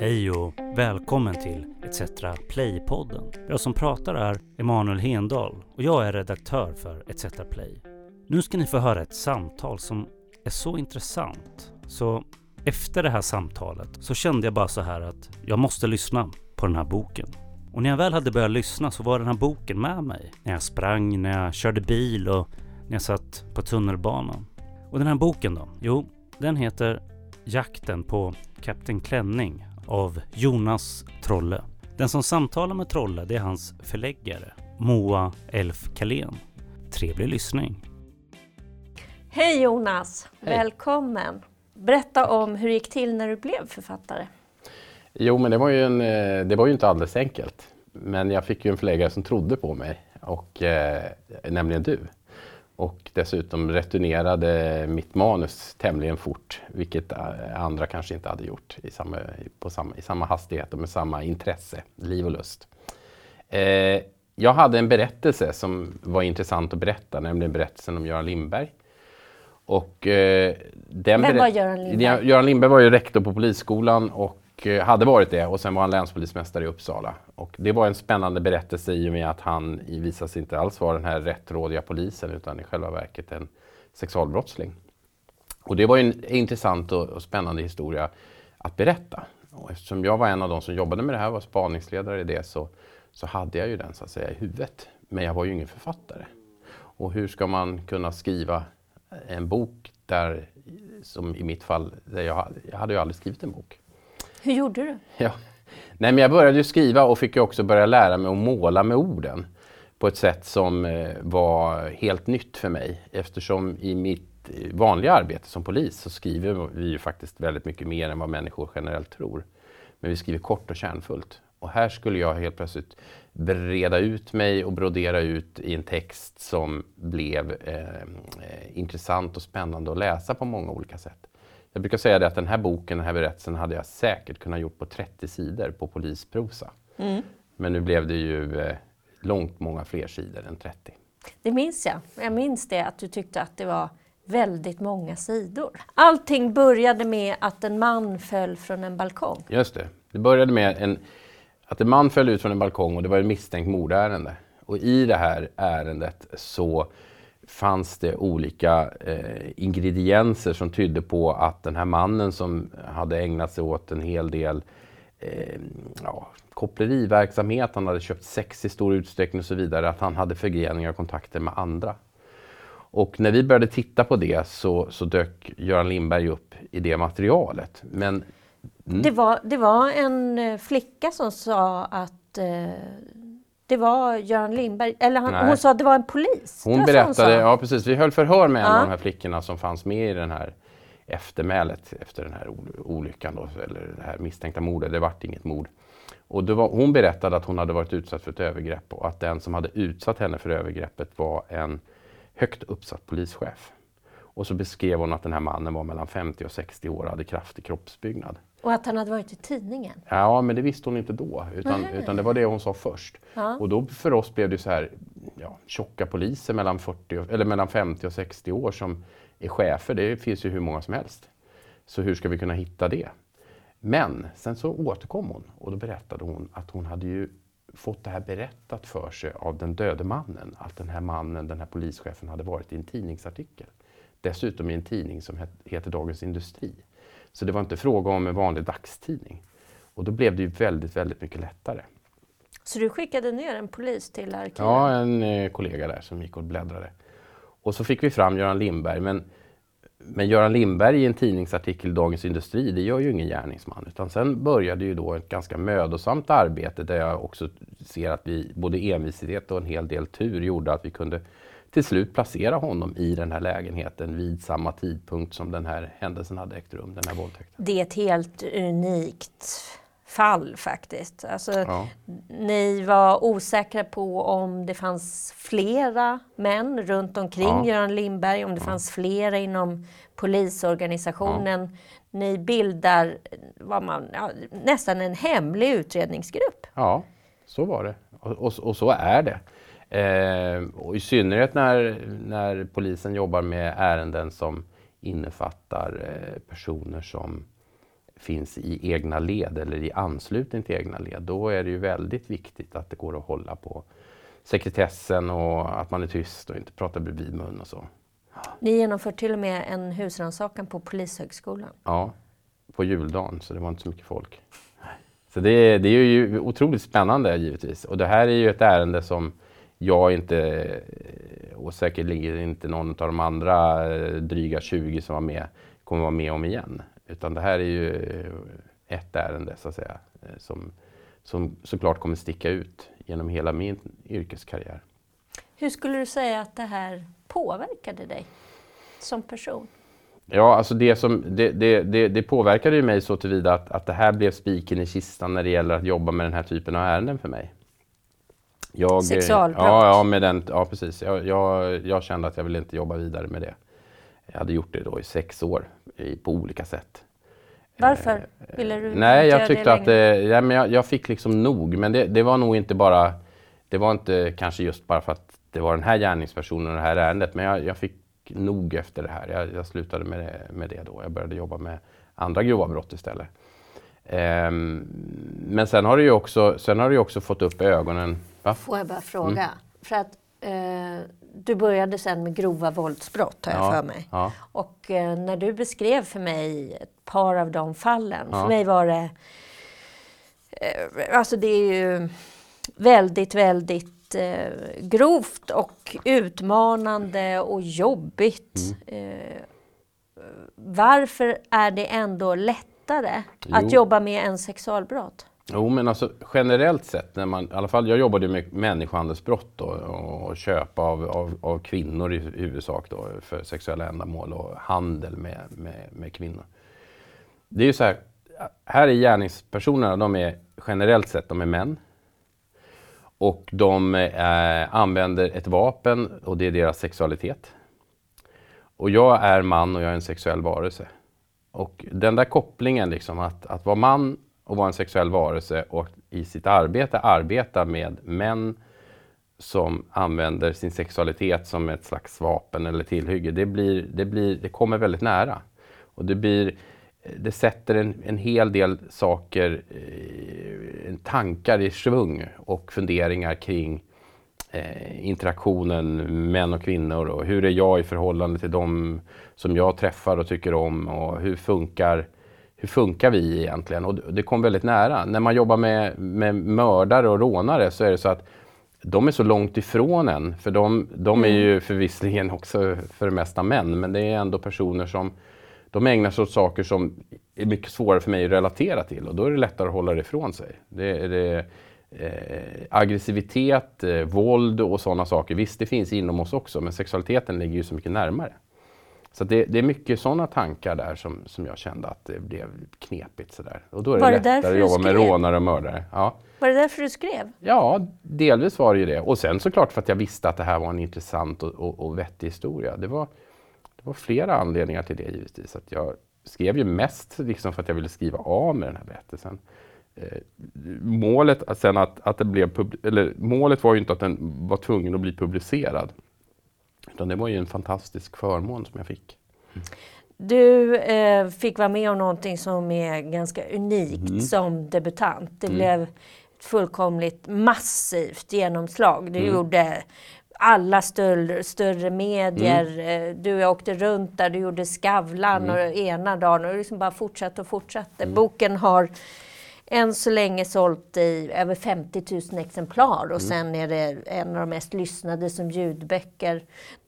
Hej och välkommen till ETC Play-podden. Jag som pratar är Emanuel Hendal och jag är redaktör för ETC Play. Nu ska ni få höra ett samtal som är så intressant så efter det här samtalet så kände jag bara så här att jag måste lyssna på den här boken. Och när jag väl hade börjat lyssna så var den här boken med mig. När jag sprang, när jag körde bil och när jag satt på tunnelbanan. Och den här boken då? Jo, den heter Jakten på Kapten Klänning av Jonas Trolle. Den som samtalar med Trolle det är hans förläggare Moa Elf Kalén. Trevlig lyssning! Hej Jonas! Hej. Välkommen! Berätta om hur det gick till när du blev författare. Jo, men det var, ju en, eh, det var ju inte alldeles enkelt. Men jag fick ju en förläggare som trodde på mig, och, eh, nämligen du. Och dessutom returnerade mitt manus tämligen fort, vilket eh, andra kanske inte hade gjort i samma, på samma, i samma hastighet och med samma intresse, liv och lust. Eh, jag hade en berättelse som var intressant att berätta, nämligen berättelsen om Göran Lindberg. Och, eh, den Vem var Göran Lindberg? Göran Lindberg var ju rektor på polisskolan och och eh, hade varit det och sen var han länspolismästare i Uppsala. Och det var en spännande berättelse i och med att han visade sig inte alls vara den här rättrådiga polisen utan i själva verket en sexualbrottsling. Och det var ju en intressant och, och spännande historia att berätta. Och eftersom jag var en av de som jobbade med det här, var spaningsledare i det, så, så hade jag ju den så att säga i huvudet. Men jag var ju ingen författare. Och hur ska man kunna skriva en bok där, som i mitt fall, där jag, jag hade ju aldrig skrivit en bok. Hur gjorde du? Ja. Nej, men jag började ju skriva och fick ju också börja lära mig att måla med orden på ett sätt som eh, var helt nytt för mig eftersom i mitt eh, vanliga arbete som polis så skriver vi ju faktiskt väldigt mycket mer än vad människor generellt tror. Men vi skriver kort och kärnfullt. Och här skulle jag helt plötsligt breda ut mig och brodera ut i en text som blev eh, eh intressant och spännande att läsa på många olika sätt. Jag brukar säga det att den här boken, den här berättelsen hade jag säkert kunnat gjort på 30 sidor på polisprosa. Men nu blev det ju eh, långt många fler sidor än 30. Det minns jag. Jag minns det att du tyckte att det var väldigt många sidor. Allting började med att en man föll från en balkong. Just det. Det började med en, att en man föll ut från en balkong och det var ett misstänkt mordärende. Och i det här ärendet så fanns det olika eh, ingredienser som tydde på att den här mannen som hade ägnat sig åt en hel del eh, ja, koppleriverksamhet, han hade köpt sex i stor utsträckning och så vidare, att han hade förgreningar och kontakter med andra. Och när vi började titta på det så, så dök Göran Lindberg upp i det materialet. Men Det, var, det var en eh, flicka som sa att eh, det var Göran Lindberg, eller han, hon sa att det var en polis. Hon berättade, sa. ja precis, vi höll förhör med en Ja. av de här flickorna som fanns med i den här eftermälet efter den här ol- olyckan då, eller det här misstänkta mordet. Det vart inget mord. Och var, hon berättade att hon hade varit utsatt för ett övergrepp och att den som hade utsatt henne för övergreppet var en högt uppsatt polischef. Och så beskrev hon att den här mannen var mellan 50 och 60 år och hade kraftig kroppsbyggnad. Och att han hade varit i tidningen. Ja, men det visste hon inte då, utan, utan det var det hon sa först. Ja. Och då för oss blev det så här, ja, tjocka poliser mellan, 40, och- eller mellan 50 och 60 år som är chefer, det finns ju hur många som helst. Så hur ska vi kunna hitta det? Men sen så återkom hon och då berättade hon att hon hade ju fått det här berättat för sig av den döde mannen, att den här mannen, den här polischefen, hade varit i en tidningsartikel. Dessutom i en tidning som het- heter Dagens Industri. Så det var inte fråga om en vanlig dagstidning. Och då blev det ju väldigt, väldigt mycket lättare. Så du skickade ner en polis till arkivet? Ja, en eh, kollega där som gick och bläddrade. Och så fick vi fram Göran Lindberg. Men, men Göran Lindberg i en tidningsartikel i Dagens Industri, det gör ju ingen gärningsman. Utan sen började ju då ett ganska mödosamt arbete där jag också ser att vi, både envishet och en hel del tur gjorde att vi kunde till slut placera honom i den här lägenheten vid samma tidpunkt som den här händelsen hade ägt rum, den här våldtäkten. Det är ett helt unikt fall faktiskt. Alltså, Ja. Ni var osäkra på om det fanns flera män runt omkring Ja. Göran Lindberg, om det fanns flera inom polisorganisationen. Ni bildar man, ja, nästan en hemlig utredningsgrupp. Ja, så var det. Och, och, och så är det. Eh, och I synnerhet när, när polisen jobbar med ärenden som innefattar eh, personer som finns i egna led eller i anslutning till egna led, då är det ju väldigt viktigt att det går att hålla på sekretessen och att man är tyst och inte pratar bredvid mun och så. Ni genomför till och med en husrannsakan på Polishögskolan. Ja, på juldagen, så det var inte så mycket folk. Så det, det är ju otroligt spännande givetvis. Och det här är ju ett ärende som jag inte, och säkerligen inte någon av de andra eh, dryga 20 som var med, kommer vara med om igen. Utan det här är ju ett ärende så att säga, eh, som, som såklart kommer sticka ut genom hela min yrkeskarriär. Hur skulle du säga att det här påverkade dig som person? Ja, alltså det, som, det, det, det, det påverkade ju mig så tillvida att, att det här blev spiken i kistan när det gäller att jobba med den här typen av ärenden för mig. Jag, Sexualbrott? Ja, ja, med den, ja precis. Jag, jag, jag, kände att jag ville inte jobba vidare med det. Jag hade gjort det då i sex år i, på olika sätt. Varför eh, ville du Nej, jag tyckte att det, ja, men jag, jag, fick liksom nog. Men det, det, var nog inte bara, det var inte kanske just bara för att det var den här gärningspersonen och det här ärendet. Men jag, jag fick nog efter det här. Jag, jag slutade med det, med det då. Jag började jobba med andra grova brott istället. Um, men sen har, det ju också, sen har det också fått upp ögonen. Va? Får jag bara fråga? Mm. För att eh, du började sen med grova våldsbrott har jag ja, för mig. Ja. Och eh, när du beskrev för mig ett par av de fallen, ja. för mig var det... Eh, alltså det är ju väldigt, väldigt eh, grovt och utmanande och jobbigt. Mm. Eh, varför är det ändå lättare jo. att jobba med en sexualbrott? Jo, men alltså generellt sett, när man, i alla fall jag jobbade med människohandelsbrott då, och köp av, av, av, kvinnor i huvudsak då, för sexuella ändamål och handel med, med, med kvinnor. Det är ju så här, här är gärningspersonerna, de är generellt sett de är män. Och de eh, använder ett vapen och det är deras sexualitet. Och jag är man och jag är en sexuell varelse. Och den där kopplingen, liksom, att, att vara man och vara en sexuell varelse och i sitt arbete arbeta med män som använder sin sexualitet som ett slags vapen eller tillhygge, det, blir, det, blir, det kommer väldigt nära. Och det, blir, det sätter en, en hel del saker, eh, tankar i svung och funderingar kring eh, interaktionen män och kvinnor och hur är jag i förhållande till dem som jag träffar och tycker om och hur funkar hur funkar vi egentligen? Och det kom väldigt nära. När man jobbar med, med mördare och rånare så är det så att de är så långt ifrån en. För de, de är ju mm. förvisligen också för det mesta män, men det är ändå personer som de ägnar sig åt saker som är mycket svårare för mig att relatera till och då är det lättare att hålla det ifrån sig. Det är det, eh, aggressivitet, eh, våld och sådana saker. Visst, det finns inom oss också, men sexualiteten ligger ju så mycket närmare. Så det, det, är mycket sådana tankar där som, som jag kände att det blev knepigt. Sådär. Och då är det, det lättare att jobba med rånare och mördare. Ja. Var det därför du skrev? Ja, delvis var det ju det. Och sen såklart för att jag visste att det här var en intressant och, och, och vettig historia. Det var, det var flera anledningar till det givetvis. Att jag skrev ju mest liksom för att jag ville skriva av med den här berättelsen. Eh, målet, sen att, att det blev eller, målet var ju inte att den var tvungen att bli publicerad. Utan det var ju en fantastisk förmån som jag fick. Du eh, fick vara med om någonting som är ganska unikt mm. som debutant. Det mm. blev ett fullkomligt massivt genomslag. Du mm. gjorde alla större, större medier. Mm. Eh, du åkte runt där, du gjorde Skavlan mm. och ena dagen och liksom bara fortsatte och fortsatte. Mm. Boken har än så länge sålt i över 50 000 exemplar och mm. sen är det en av de mest lyssnade som ljudböcker.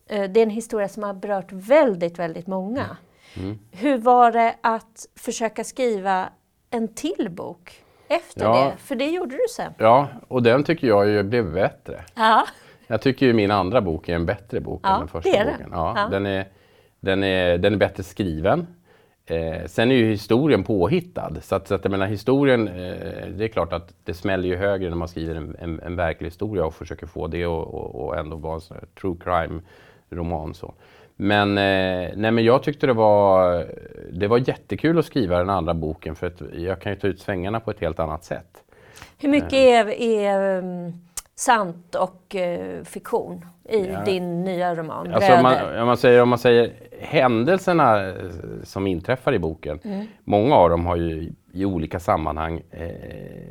Eh, det är en historia som har berört väldigt, väldigt många. Mm. Hur var det att försöka skriva en till bok efter ja. det? För det gjorde du sen. Ja, och den tycker jag ju blev bättre. Ja. Jag tycker ju min andra bok är en bättre bok ja, än den första det boken. Ja, ja. Den, är, den, är, den är bättre skriven. Eh, sen är ju historien påhittad. Så att, så att jag menar, historien, eh, det är klart att det smäller ju högre när man skriver en, en, en verklig historia och försöker få det och, och, och ändå vara en true crime roman. Så. Men, eh, nej, men jag tyckte det var, det var jättekul att skriva den andra boken för att jag kan ju ta ut svängarna på ett helt annat sätt. Hur mycket är, är um, sant och eh, fiktion i Ja. din nya roman, Alltså om, man, om, man säger, om man säger händelserna eh, som inträffar i boken, Mm. många av dem har ju i olika sammanhang eh,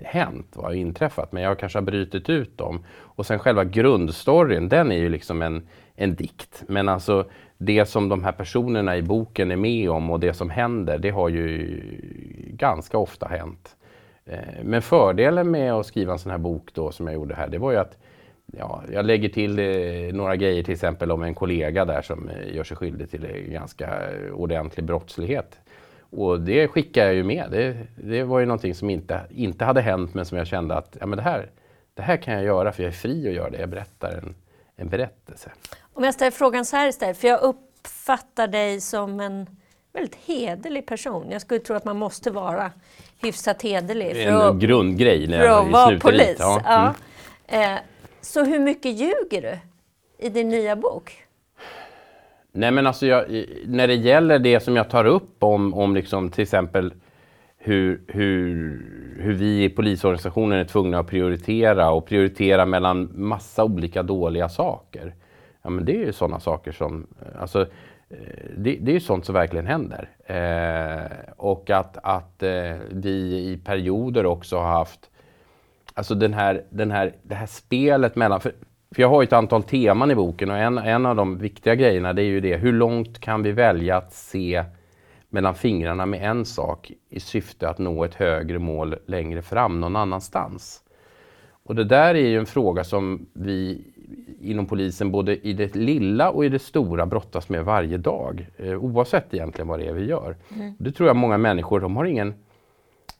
hänt och har inträffat, men jag kanske har brutit ut dem. Och sen själva grundstoryn, den är ju liksom en, en dikt. Men alltså det som de här personerna i boken är med om och det som händer, det har ju ganska ofta hänt. Eh, men fördelen med att skriva en sån här bok då, som jag gjorde här, det var ju att ja, jag lägger till eh, några grejer, till exempel om en kollega där som eh, gör sig skyldig till eh, ganska ordentlig brottslighet. Och det skickar jag ju med. Det, det var ju någonting som inte, inte hade hänt, men som jag kände att ja, men det, här, det här kan jag göra, för jag är fri att göra det. Jag berättar en, en berättelse. Om jag ställer frågan så här istället, för jag uppfattar dig som en väldigt hederlig person. Jag skulle tro att man måste vara hyfsat hederlig för En att, grundgrej när för jag att vara polis. Ja, Ja. mm. Eh, så hur mycket ljuger du i din nya bok? Nej men alltså jag, när det gäller det som jag tar upp om, om liksom till exempel hur, hur, hur vi i polisorganisationen är tvungna att prioritera och prioritera mellan massa olika dåliga saker. Ja men det är ju sådana saker som, alltså Eh, det, det är ju sånt som verkligen händer. Eh, och att, att eh, vi i perioder också har haft Alltså den här, den här, det här spelet mellan... För, för jag har ju ett antal teman i boken och en, en av de viktiga grejerna det är ju det, hur långt kan vi välja att se mellan fingrarna med en sak i syfte att nå ett högre mål längre fram någon annanstans? Och det där är ju en fråga som vi inom polisen både i det lilla och i det stora brottas med varje dag. Eh, oavsett egentligen vad det är vi gör. Det tror jag många människor, de har ingen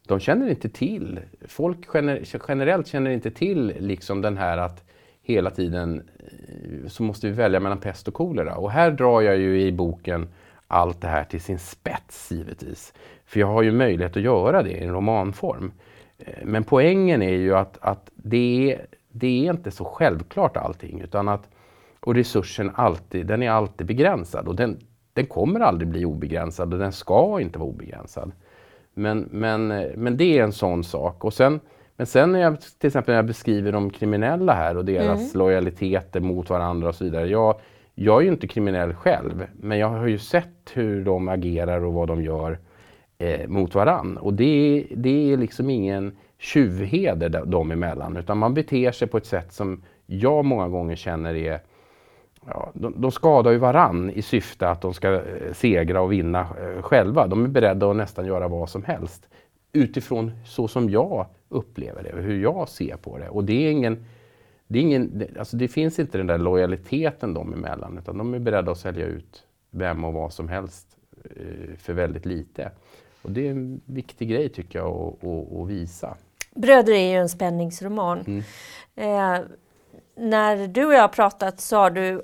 de känner inte till, folk gener, generellt känner inte till liksom den här att hela tiden eh, så måste vi välja mellan pest och kolera. Och här drar jag ju i boken allt det här till sin spets givetvis. För jag har ju möjlighet att göra det i en romanform. Eh, Men poängen är ju att, att det, är, det är inte så självklart allting. Utan att, och resursen alltid, den är alltid begränsad. Och den, den kommer aldrig bli obegränsad och den ska inte vara obegränsad. Men, men, men det är en sån sak. Och sen, men sen när jag till exempel när jag beskriver de kriminella här och deras lojaliteter mot varandra och så vidare. Jag, jag är ju inte kriminell själv, men jag har ju sett hur de agerar och vad de gör eh, mot varann. Och det, det är liksom ingen tjuvheder de- dem emellan, utan man beter sig på ett sätt som jag många gånger känner är Ja, de, de skadar ju varann i syfte att de ska eh, segra och vinna eh, själva. De är beredda att nästan göra vad som helst utifrån så som jag upplever det och hur jag ser på det. Och det är ingen, det, är ingen, alltså det finns inte den där lojaliteten dem emellan utan de är beredda att sälja ut vem och vad som helst eh, för väldigt lite. Och det är en viktig grej tycker jag att, att, att visa. Bröder är ju en spänningsroman. Mm. Eh, när du och jag har pratat så har du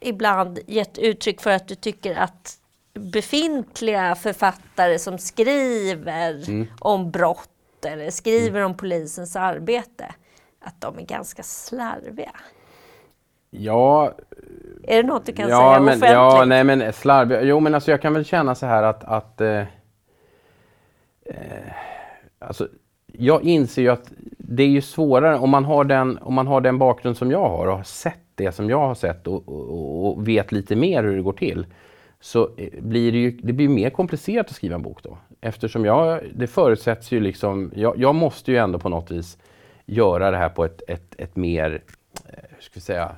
ibland gett uttryck för att du tycker att befintliga författare som skriver Mm. om brott eller skriver om polisens arbete, att de är ganska slarviga. Ja, Är det något du kan ja, säga men, offentligt? Ja, nej men slarv. Jo, men alltså jag kan väl känna så här att, att eh, eh, alltså, jag inser ju att det är ju svårare om man har den, om man har den bakgrund som jag har och har sett det som jag har sett och, och, och vet lite mer hur det går till. Så eh, blir det ju det blir mer komplicerat att skriva en bok då. Eftersom jag, det förutsätts ju liksom, jag, jag måste ju ändå på något vis göra det här på ett, ett, ett mer, eh, hur ska vi säga,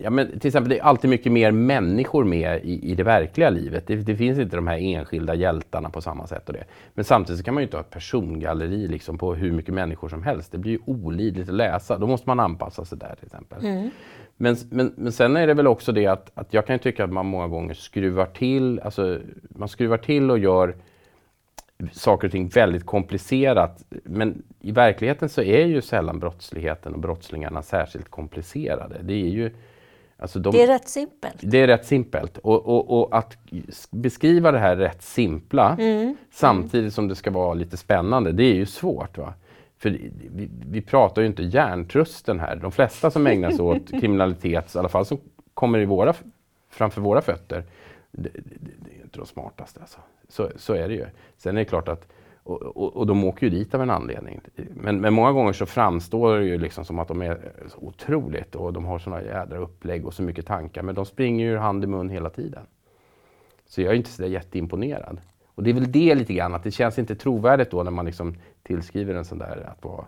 Ja, men till exempel, det är alltid mycket mer människor med i, i det verkliga livet. Det, det finns inte de här enskilda hjältarna på samma sätt. Och det. Men samtidigt så kan man ju inte ha ett persongalleri liksom, på hur mycket människor som helst. Det blir ju olidligt att läsa. Då måste man anpassa sig där till exempel. Men, men, men sen är det väl också det att, att jag kan tycka att man många gånger skruvar till, alltså man skruvar till och gör saker och ting väldigt komplicerat. Men i verkligheten så är ju sällan brottsligheten och brottslingarna särskilt komplicerade. Det är ju alltså de, Det är rätt simpelt. det är rätt simpelt. Och, och, och att beskriva det här rätt simpla samtidigt som det ska vara lite spännande, det är ju svårt. Va? För vi, vi pratar ju inte hjärntrusten här. De flesta som ägnar sig åt kriminalitet, i alla fall som kommer i våra, framför våra fötter, det, det, det är ju inte de smartaste. Alltså. Så, så är det ju. Sen är det klart att och, och, och, de åker ju dit av en anledning. Men, men, många gånger så framstår det ju liksom som att de är så otroligt och de har såna jädra upplägg och så mycket tankar. Men de springer ju hand i mun hela tiden. Så jag är inte så där jätteimponerad. Och det är väl det lite grann, att det känns inte trovärdigt då när man liksom tillskriver en sån där att vara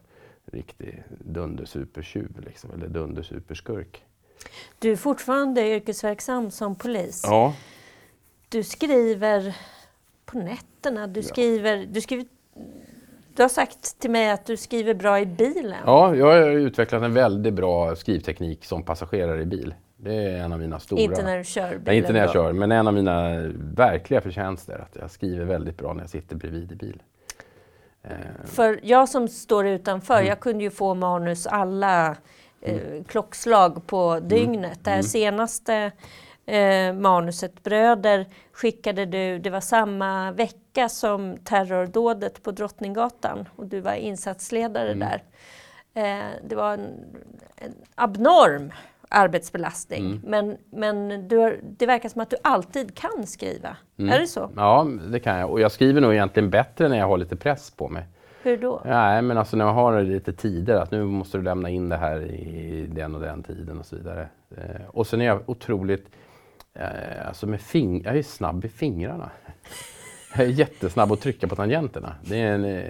riktig dundersupertjuv liksom, eller dundersuperskurk. Du är fortfarande yrkesverksam som polis. Ja. Du skriver på nätterna, du skriver, du skriver du har sagt till mig att du skriver bra i bilen. Ja, jag har utvecklat en väldigt bra skrivteknik som passagerare i bil. Det är en av mina stora... Inte när du kör bilen? Nej, inte när jag då. kör, men en av mina verkliga förtjänster. Att jag skriver väldigt bra när jag sitter bredvid i bil. Eh. För jag som står utanför, mm. jag kunde ju få manus alla eh, mm. klockslag på mm. dygnet. Det mm. senaste eh, manuset Bröder skickade du, det var samma vecka som terrordådet på Drottninggatan och du var insatsledare mm. där. Eh, det var en, en abnorm arbetsbelastning. Mm. Men, men du har, det verkar som att du alltid kan skriva. Mm. Är det så? Ja, det kan jag. Och jag skriver nog egentligen bättre när jag har lite press på mig. Hur då? Nej, men alltså när jag har lite tider, att nu måste du lämna in det här i den och den tiden och så vidare. Eh, och sen är jag otroligt, alltså med fing jag är snabb i fingrarna. jag är jättesnabb att trycka på tangenterna. Det är en, eh,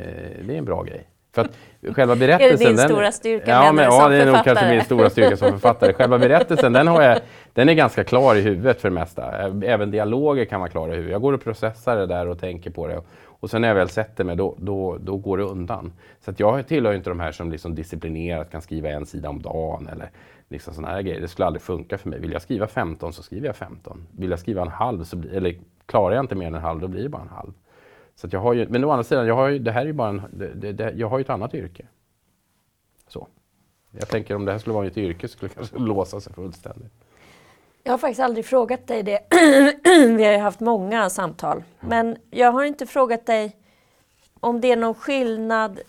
det är en bra grej. För att själva berättelsen... Är det din den, stora styrka ja, men, ja, det är nog kanske min stora styrka som författare. Själva berättelsen den, har jag, den är ganska klar i huvudet för det mesta. Även dialoger kan vara klara i huvudet. Jag går och processar det där och tänker på det. Och och sen när jag väl sätter mig, då, då, då går det undan. Så att jag tillhör inte de här som liksom disciplinerat kan skriva en sida om dagen eller liksom sådana här grejer. Det skulle aldrig funka för mig. Vill jag skriva 15 så skriver jag 15. Vill jag skriva en halv, så bli, eller klarar jag inte mer än en halv, då blir det bara en halv. Så jag har ju, men å andra sidan, jag har ju, det här är bara en, det, det, jag har ju ett annat yrke. Så. Jag tänker om det här skulle vara mitt yrke så skulle det kanske låsa sig fullständigt. Jag har faktiskt aldrig frågat dig det. Vi har ju haft många samtal. Men jag har inte frågat dig om det är någon skillnad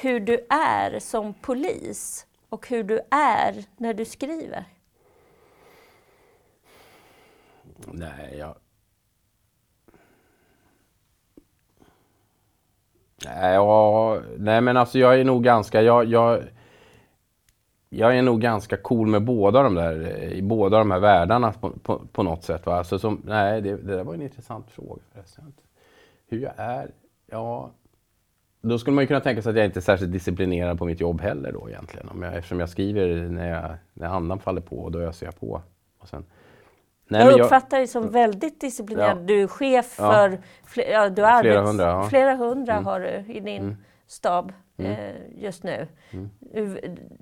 hur du är som polis och hur du är när du skriver? Nej, jag, Ja, nej men alltså jag är nog ganska, jag, jag, jag är nog ganska cool med båda de där, i båda de här världarna på, på, på något sätt. Va? Alltså som, nej, det, det där var en intressant fråga förresten. Hur jag är? Ja, då skulle man ju kunna tänka sig att jag inte är särskilt disciplinerad på mitt jobb heller då egentligen. Om jag, eftersom jag skriver när, jag, när andan faller på och då öser jag på. Och sen, Nej, jag uppfattar dig som väldigt disciplinerad. Ja. Du är chef för ja. Fler, ja, du flera hundra. Ja. Flera hundra mm. har du i din mm. Stab mm. eh, just nu. Mm.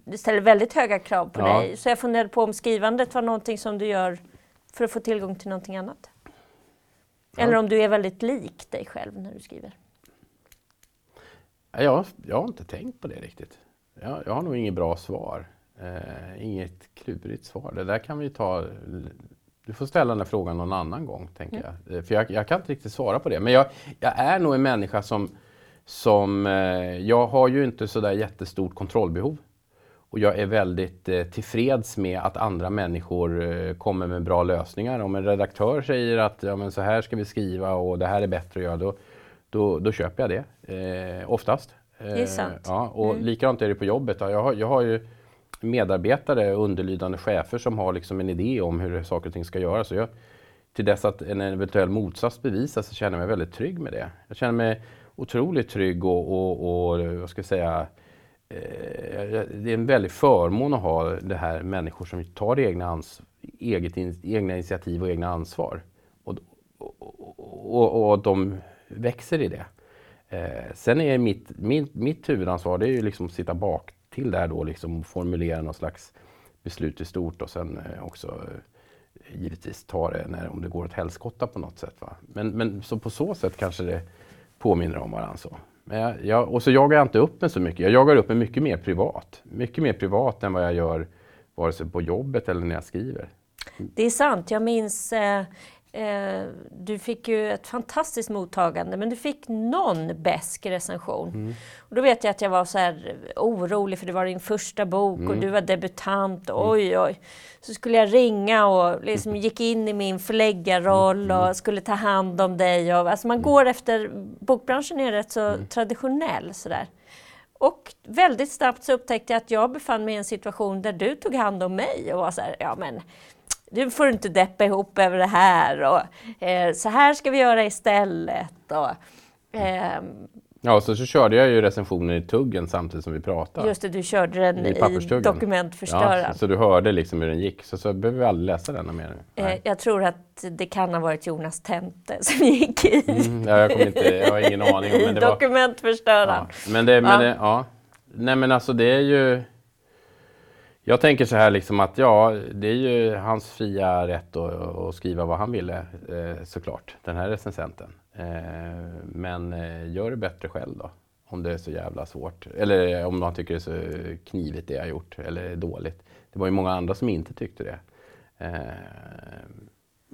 Du ställer väldigt höga krav på dig. Så jag funderade på om skrivandet var någonting som du gör för att få tillgång till någonting annat. Eller om du är väldigt lik dig själv när du skriver. Jag, jag har inte tänkt på det riktigt. Jag, jag har nog inget bra svar. Eh, inget klurigt svar. Det där kan vi ta du får ställa den här frågan någon annan gång, tänker mm. jag. För jag, jag, kan inte riktigt svara på det. Men jag, jag är nog en människa som, som... Eh, jag har ju inte sådär jättestort kontrollbehov. Och jag är väldigt eh, tillfreds med att andra människor eh, kommer med bra lösningar. Om en redaktör säger att ja, men så här ska vi skriva och det här är bättre att göra, då, då, då köper jag det. Eh, oftast. det är sant. Ja, och mm. likadant är det på jobbet. Jag har, jag har ju medarbetare, underlydande chefer som har liksom en idé om hur saker och ting ska göras. Så jag, till dess att en eventuell motsats bevisas så känner jag mig väldigt trygg med det. Jag känner mig otroligt trygg och, och, och vad ska jag säga, eh, det är en väldig förmån att ha det här människor som tar egna, ans eget in egna initiativ och egna ansvar. Och, och, och, de växer i det. Eh, sen är mitt, mitt, mitt huvudansvar det är ju liksom att sitta bak till där då liksom formulera någon slags beslut i stort och sen eh, också eh, givetvis ta det när, om det går åt helskotta på något sätt. Va? Men, men så på så sätt kanske det påminner om varandra. Så. Men jag, jag, och så jagar jag inte upp mig så mycket. Jag jagar upp mig mycket mer privat. Mycket mer privat än vad jag gör vare sig på jobbet eller när jag skriver. Det är sant. Jag minns eh, Eh, du fick ju ett fantastiskt mottagande, men du fick någon besk recension. Mm. Och då vet jag att jag var så här orolig, för det var din första bok mm. och du var debutant. Mm. Oj, oj. Så skulle jag ringa och liksom gick in i min förläggarroll mm. och skulle ta hand om dig. Och, alltså man går efter, bokbranschen är rätt så traditionell sådär. Och väldigt snabbt så upptäckte jag att jag befann mig i en situation där du tog hand om mig och var så här, ja men du får inte deppa ihop över det här och eh, så här ska vi göra istället. Och, eh, ja, så, så körde jag ju recensionen i tuggen samtidigt som vi pratade. Just det, du körde den i, i dokumentförstöraren. Ja, så, så, du hörde liksom hur den gick, så, så behöver vi aldrig läsa den mer. Eh, jag tror att det kan ha varit Jonas Tente som gick i. Mm, ja, jag, kommer inte, jag har ingen aning. Men det dokumentförstöraren. Ja, men det, men ja. Det, ja. Nej men alltså det är ju jag tänker så här liksom att ja, det är ju hans fria rätt att, att skriva vad han ville eh, såklart, den här recensenten. Eh, men eh, gör det bättre själv då, om det är så jävla svårt. Eller om han tycker det är så knivigt det jag gjort, eller dåligt. Det var ju många andra som inte tyckte det.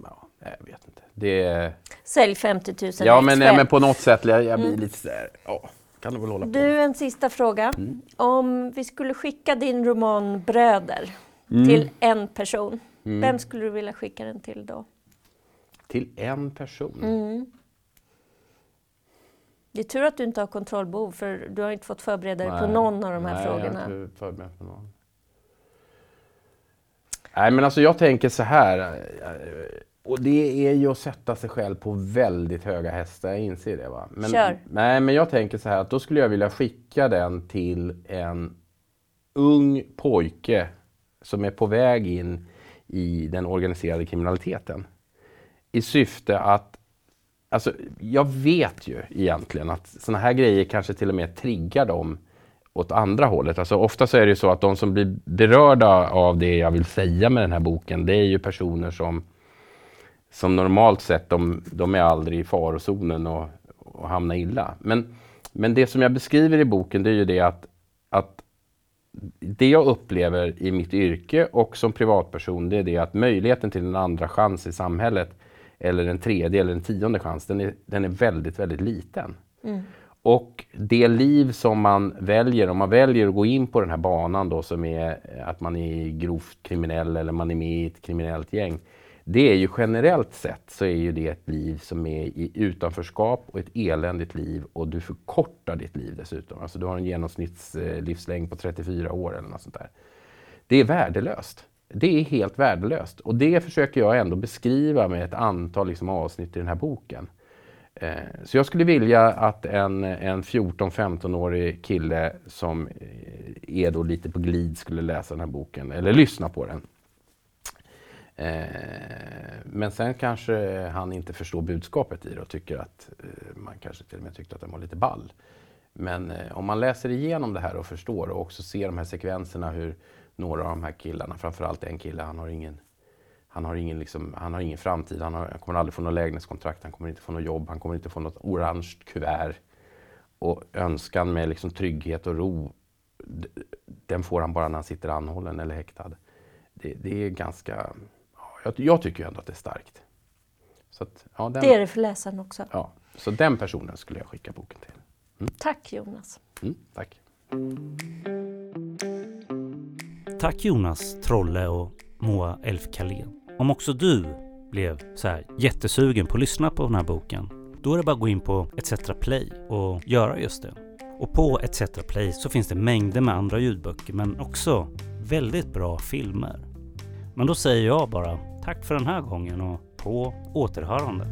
Ja, jag vet inte. Det... Sälj 50 000 Ja, men, ja, men på något sätt, jag, jag blir mm. lite sådär, ja kan du väl hålla på. Du, en sista fråga. Mm. Om vi skulle skicka din roman Bröder mm. till en person, mm. vem skulle du vilja skicka den till då? Till en person? Mm. Det är tur att du inte har kontrollbehov, för du har inte fått förbereda dig på någon av de här nej, frågorna. Jag har inte förberett på någon. Nej, men alltså jag tänker så här. Och det är ju att sätta sig själv på väldigt höga hästar, jag inser det. Va? Men, Kör! Nej, men jag tänker så här att då skulle jag vilja skicka den till en ung pojke som är på väg in i den organiserade kriminaliteten. I syfte att, alltså jag vet ju egentligen att sådana här grejer kanske till och med triggar dem åt andra hållet. Alltså ofta så är det så att de som blir berörda av det jag vill säga med den här boken, det är ju personer som som normalt sett, de, de är aldrig i farozonen och, och hamnar illa. Men, men det som jag beskriver i boken, det är ju det att, att det jag upplever i mitt yrke och som privatperson, det är det att möjligheten till en andra chans i samhället, eller en tredje eller en tionde chans, den är, den är väldigt, väldigt liten. Mm. Och det liv som man väljer, om man väljer att gå in på den här banan då som är att man är grovt kriminell eller man är med i ett kriminellt gäng, det är ju generellt sett så är ju det ett liv som är i utanförskap och ett eländigt liv och du förkortar ditt liv dessutom. Alltså du har en genomsnittslivslängd på 34 år eller något sånt där. Det är värdelöst. Det är helt värdelöst och det försöker jag ändå beskriva med ett antal liksom, avsnitt i den här boken. Eh, så jag skulle vilja att en, en 14-15-årig kille som eh, är då lite på glid skulle läsa den här boken eller lyssna på den. Eh, men sen kanske han inte förstår budskapet i det och tycker att eh, man kanske till och med tyckte att den var lite ball. Men eh, om man läser igenom det här och förstår och också ser de här sekvenserna hur några av de här killarna, framförallt en kille, han har ingen, han har ingen, liksom, han har ingen framtid, han, har, han kommer aldrig få något lägenhetskontrakt, han kommer inte få något jobb, han kommer inte få något orange kuvert. Och önskan med liksom trygghet och ro, den får han bara när han sitter anhållen eller häktad. Det, det är ganska jag, jag tycker ändå att det är starkt. Så att, ja, den, det är det för läsaren också. Ja, så den personen skulle jag skicka boken till. Mm. Tack Jonas. Mm, tack. Tack Jonas Trolle och Moa Elf Kalén. Om också du blev så här jättesugen på att lyssna på den här boken, då är det bara att gå in på ETC Play och göra just det. Och på ETC Play så finns det mängder med andra ljudböcker men också väldigt bra filmer. Men då säger jag bara tack för den här gången och på återhörande.